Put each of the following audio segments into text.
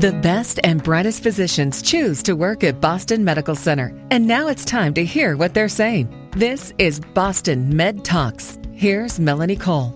The best and brightest physicians choose to work at Boston Medical Center. And now it's time to hear what they're saying. This is Boston Med Talks. Here's Melanie Cole.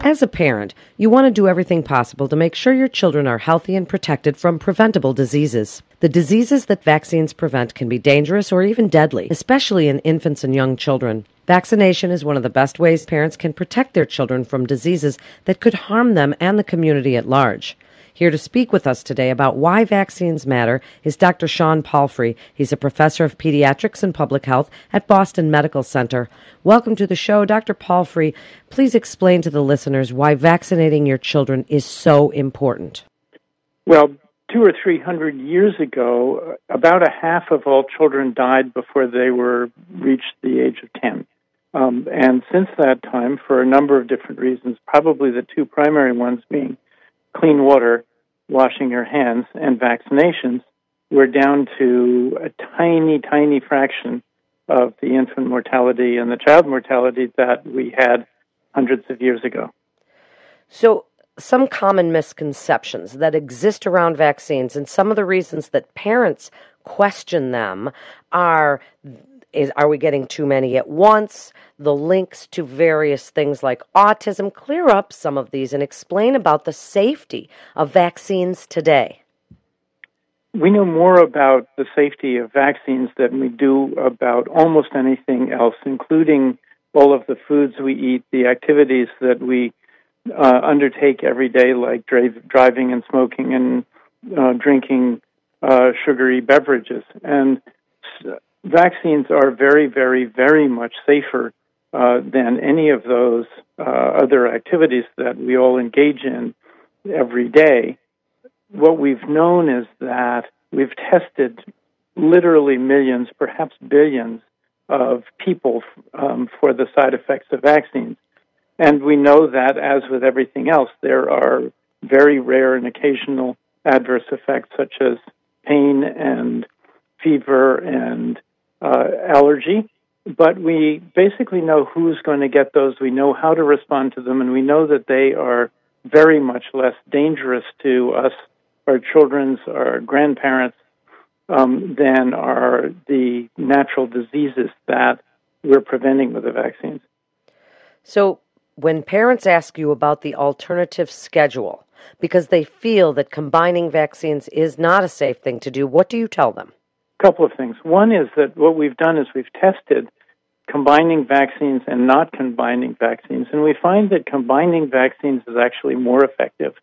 As a parent, you want to do everything possible to make sure your children are healthy and protected from preventable diseases. The diseases that vaccines prevent can be dangerous or even deadly, especially in infants and young children. Vaccination is one of the best ways parents can protect their children from diseases that could harm them and the community at large. Here to speak with us today about why vaccines matter is Dr. Sean Palfrey. He's a professor of pediatrics and public health at Boston Medical Center. Welcome to the show, Dr. Palfrey. Please explain to the listeners why vaccinating your children is so important. Well, two or three hundred years ago, about a half of all children died before they were reached the age of 10. Um, and since that time, for a number of different reasons, probably the two primary ones being clean water washing your hands and vaccinations, we're down to a tiny, tiny fraction of the infant mortality and the child mortality that we had hundreds of years ago. So, some common misconceptions that exist around vaccines and some of the reasons that parents question them are is are we getting too many at once? The links to various things like autism. Clear up some of these and explain about the safety of vaccines today. We know more about the safety of vaccines than we do about almost anything else including all of the foods we eat the activities that we uh, undertake every day like drive, driving and smoking and uh, drinking uh, sugary beverages. And vaccines are very, very, very much safer uh, than any of those uh, other activities that we all engage in every day. What we've known is that we've tested literally millions, perhaps billions, of people um, for the side effects of vaccines. And we know that, as with everything else, there are very rare and occasional adverse effects such as pain and fever and uh, allergy, but we basically know who's going to get those. We know how to respond to them, and we know that they are very much less dangerous to us, our children's, our grandparents, um, than are the natural diseases that we're preventing with the vaccines. So, when parents ask you about the alternative schedule because they feel that combining vaccines is not a safe thing to do, what do you tell them? Couple of things. One is that what we've done is we've tested combining vaccines and not combining vaccines, and we find that combining vaccines is actually more effective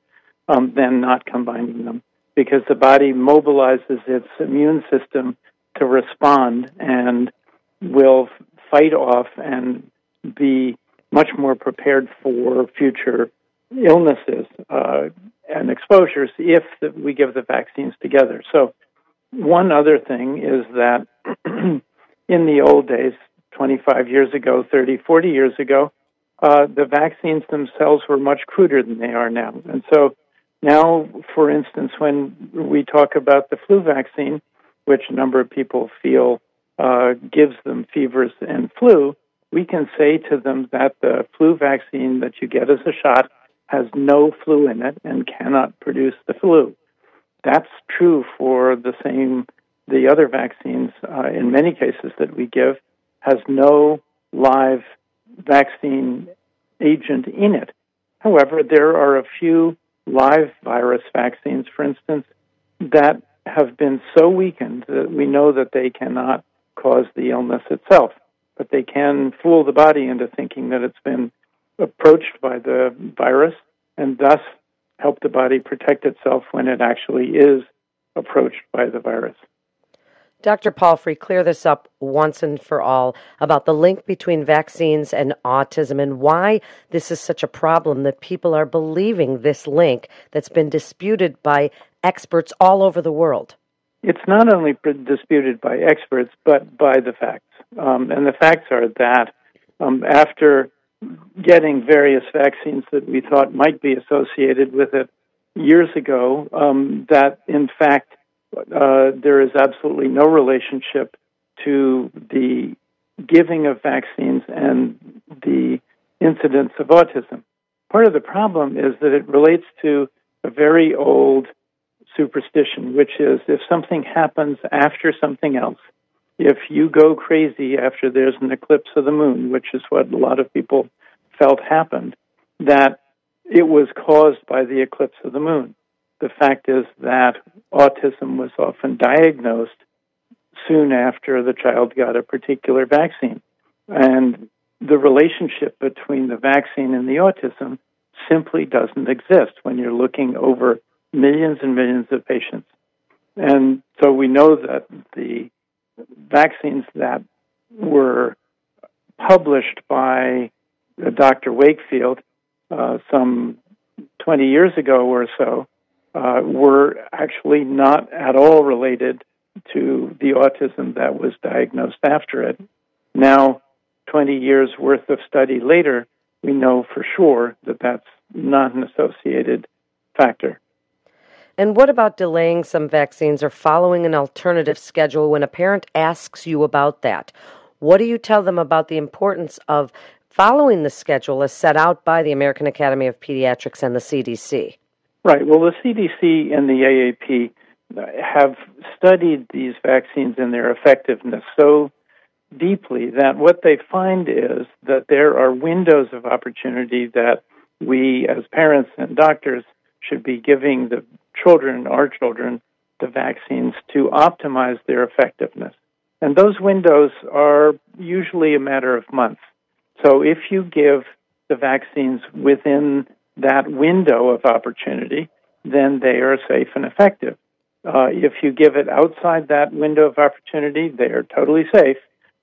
um, than not combining them because the body mobilizes its immune system to respond and will fight off and be much more prepared for future illnesses uh, and exposures if we give the vaccines together. So one other thing is that in the old days, 25 years ago, 30, 40 years ago, uh, the vaccines themselves were much cruder than they are now. And so now, for instance, when we talk about the flu vaccine, which a number of people feel uh, gives them fevers and flu, we can say to them that the flu vaccine that you get as a shot has no flu in it and cannot produce the flu. That's true for the same the other vaccines uh, in many cases that we give has no live vaccine agent in it. However, there are a few live virus vaccines, for instance, that have been so weakened that we know that they cannot cause the illness itself, but they can fool the body into thinking that it's been approached by the virus and thus help the body protect itself when it actually is approached by the virus. Dr. Palfrey, clear this up once and for all about the link between vaccines and autism and why this is such a problem that people are believing this link that's been disputed by experts all over the world. It's not only disputed by experts, but by the facts. Um, and the facts are that um, after getting various vaccines that we thought might be associated with it years ago, um, that in fact uh, there is absolutely no relationship to the giving of vaccines and the incidence of autism. Part of the problem is that it relates to a very old superstition, which is if something happens after something else, if you go crazy after there's an eclipse of the moon, which is what a lot of people felt happened, that it was caused by the eclipse of the moon. The fact is that autism was often diagnosed soon after the child got a particular vaccine. And the relationship between the vaccine and the autism simply doesn't exist when you're looking over millions and millions of patients. And so we know that the vaccines that were published by Dr. Wakefield uh, some 20 years ago or so uh, were actually not at all related to the autism that was diagnosed after it. Now, 20 years worth of study later, we know for sure that that's not an associated factor. And what about delaying some vaccines or following an alternative schedule when a parent asks you about that? What do you tell them about the importance of following the schedule as set out by the American Academy of Pediatrics and the CDC? Right. Well, the CDC and the AAP have studied these vaccines and their effectiveness so deeply that what they find is that there are windows of opportunity that we as parents and doctors should be giving the children, our children, the vaccines to optimize their effectiveness. And those windows are usually a matter of months. So if you give the vaccines within that window of opportunity, then they are safe and effective. Uh, if you give it outside that window of opportunity, they are totally safe,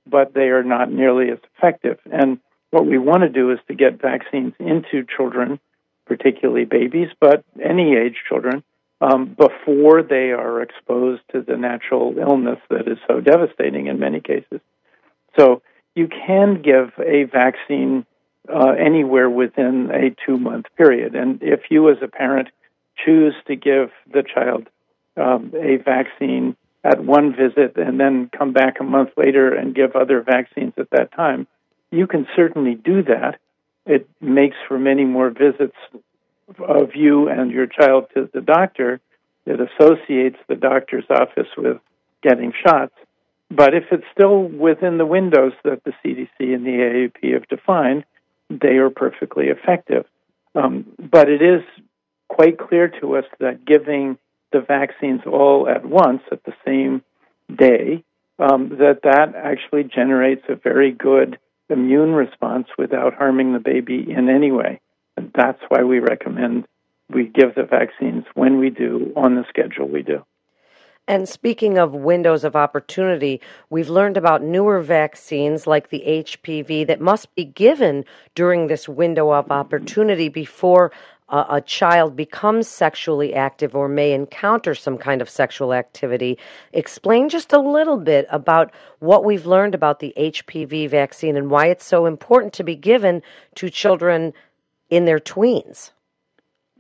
but they are not nearly as effective. And what we want to do is to get vaccines into children, particularly babies, but any age children, um, before they are exposed to the natural illness that is so devastating in many cases. So you can give a vaccine uh, anywhere within a two month period. And if you, as a parent, choose to give the child um, a vaccine at one visit and then come back a month later and give other vaccines at that time, you can certainly do that. It makes for many more visits of you and your child to the doctor. It associates the doctor's office with getting shots. But if it's still within the windows that the CDC and the AAP have defined, they are perfectly effective. Um, but it is quite clear to us that giving the vaccines all at once at the same day, um, that that actually generates a very good immune response without harming the baby in any way. And that's why we recommend we give the vaccines when we do on the schedule we do. And speaking of windows of opportunity, we've learned about newer vaccines like the HPV that must be given during this window of opportunity before a, a child becomes sexually active or may encounter some kind of sexual activity. Explain just a little bit about what we've learned about the HPV vaccine and why it's so important to be given to children in their tweens.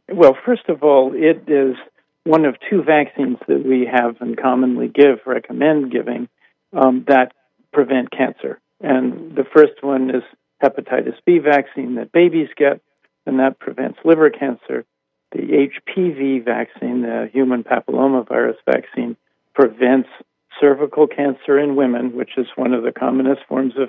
Well, first of all, it is one of two vaccines that we have and commonly give, recommend giving, um, that prevent cancer. And the first one is hepatitis B vaccine that babies get, and that prevents liver cancer. The HPV vaccine, the human papillomavirus vaccine, prevents cervical cancer in women, which is one of the commonest forms of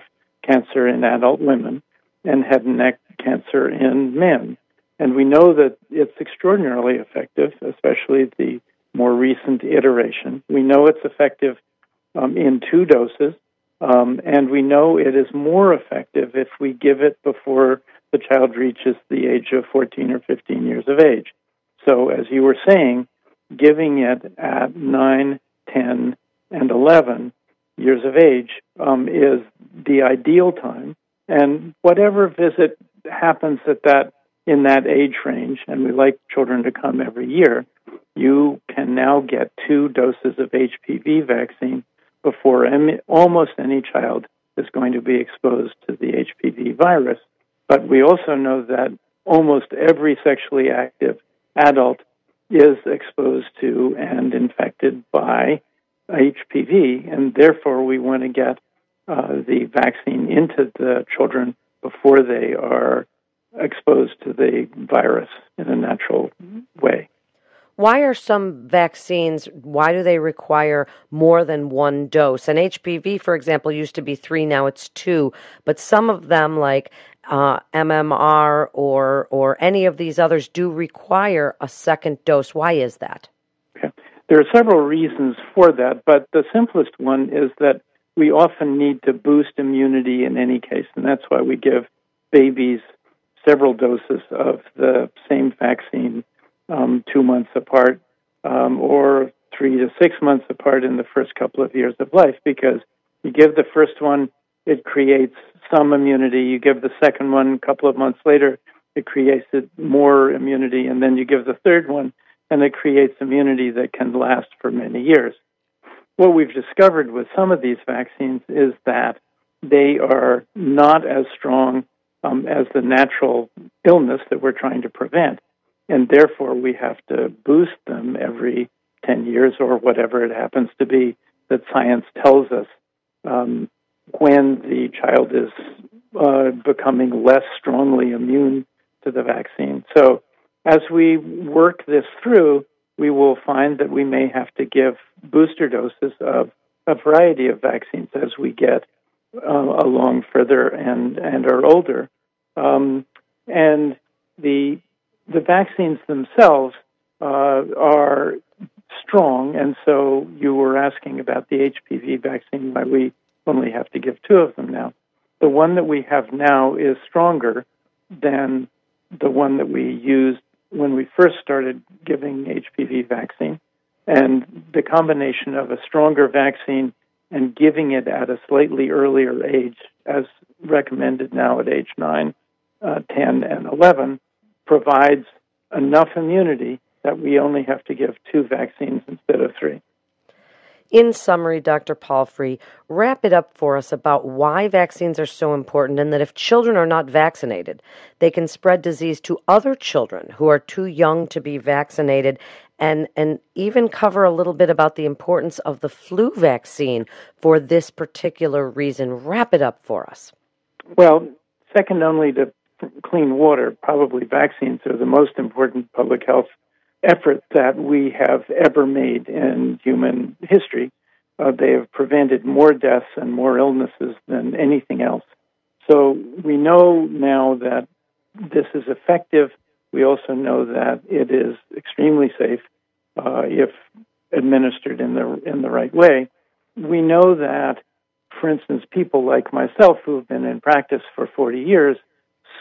cancer in adult women, and head and neck cancer in men. And we know that it's extraordinarily effective, especially the more recent iteration. We know it's effective um, in two doses, um, and we know it is more effective if we give it before the child reaches the age of 14 or 15 years of age. So, as you were saying, giving it at 9, 10, and 11 years of age um, is the ideal time. And whatever visit happens at that in that age range, and we like children to come every year, you can now get two doses of HPV vaccine before any, almost any child is going to be exposed to the HPV virus. But we also know that almost every sexually active adult is exposed to and infected by HPV, and therefore we want to get uh, the vaccine into the children before they are exposed to the virus in a natural way. Why are some vaccines, why do they require more than one dose? And HPV, for example, used to be three, now it's two. But some of them, like uh, MMR or, or any of these others, do require a second dose. Why is that? Okay. There are several reasons for that, but the simplest one is that we often need to boost immunity in any case, and that's why we give babies several doses of the same vaccine um, two months apart um, or three to six months apart in the first couple of years of life because you give the first one, it creates some immunity. You give the second one a couple of months later, it creates more immunity. And then you give the third one, and it creates immunity that can last for many years. What we've discovered with some of these vaccines is that they are not as strong um, as the natural illness that we're trying to prevent and therefore we have to boost them every 10 years or whatever it happens to be that science tells us um, when the child is uh, becoming less strongly immune to the vaccine. So, as we work this through, we will find that we may have to give booster doses of a variety of vaccines as we get uh, along further and, and are older. Um, and the the vaccines themselves uh, are strong, and so you were asking about the HPV vaccine, why we only have to give two of them now. The one that we have now is stronger than the one that we used when we first started giving HPV vaccine. And the combination of a stronger vaccine and giving it at a slightly earlier age, as recommended now at age 9, uh, 10, and 11, provides enough immunity that we only have to give two vaccines instead of three. In summary, Dr. Palfrey, wrap it up for us about why vaccines are so important and that if children are not vaccinated, they can spread disease to other children who are too young to be vaccinated and, and even cover a little bit about the importance of the flu vaccine for this particular reason. Wrap it up for us. Well, second only to clean water, probably vaccines are the most important public health effort that we have ever made in human history. Uh, they have prevented more deaths and more illnesses than anything else. So we know now that this is effective. We also know that it is extremely safe uh, if administered in the in the right way. We know that, for instance, people like myself who have been in practice for 40 years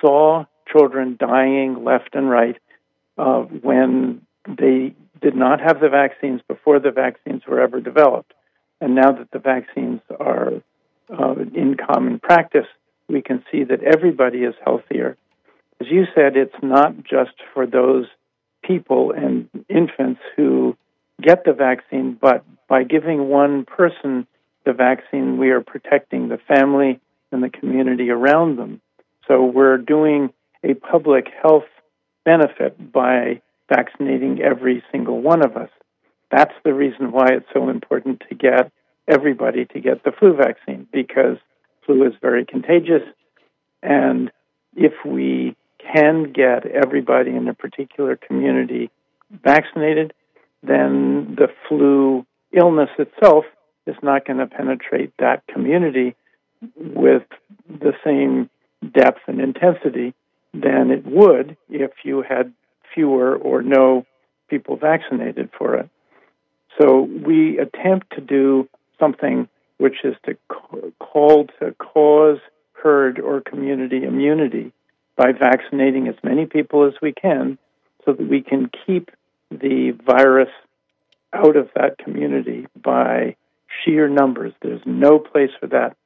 saw children dying left and right uh, when they did not have the vaccines before the vaccines were ever developed. And now that the vaccines are uh, in common practice, we can see that everybody is healthier. As you said, it's not just for those people and infants who get the vaccine, but by giving one person the vaccine, we are protecting the family and the community around them. So we're doing a public health benefit by vaccinating every single one of us. That's the reason why it's so important to get everybody to get the flu vaccine because flu is very contagious. And if we can get everybody in a particular community vaccinated, then the flu illness itself is not going to penetrate that community with the same depth and intensity than it would if you had fewer or no people vaccinated for it. So we attempt to do something which is to call to cause herd or community immunity by vaccinating as many people as we can so that we can keep the virus out of that community by sheer numbers. There's no place for that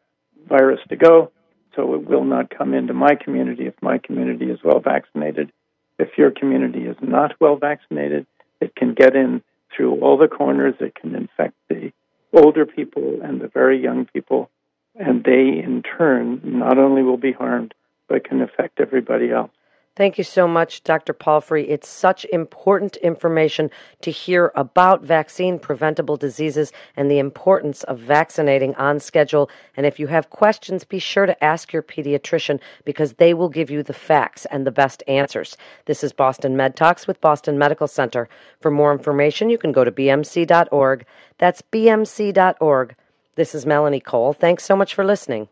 virus to go so it will not come into my community if my community is well vaccinated. If your community is not well vaccinated, it can get in through all the corners. It can infect the older people and the very young people, and they in turn not only will be harmed, but can affect everybody else. Thank you so much, Dr. Palfrey. It's such important information to hear about vaccine preventable diseases and the importance of vaccinating on schedule. And if you have questions, be sure to ask your pediatrician because they will give you the facts and the best answers. This is Boston Med Talks with Boston Medical Center. For more information, you can go to bmc.org. That's bmc.org. This is Melanie Cole. Thanks so much for listening.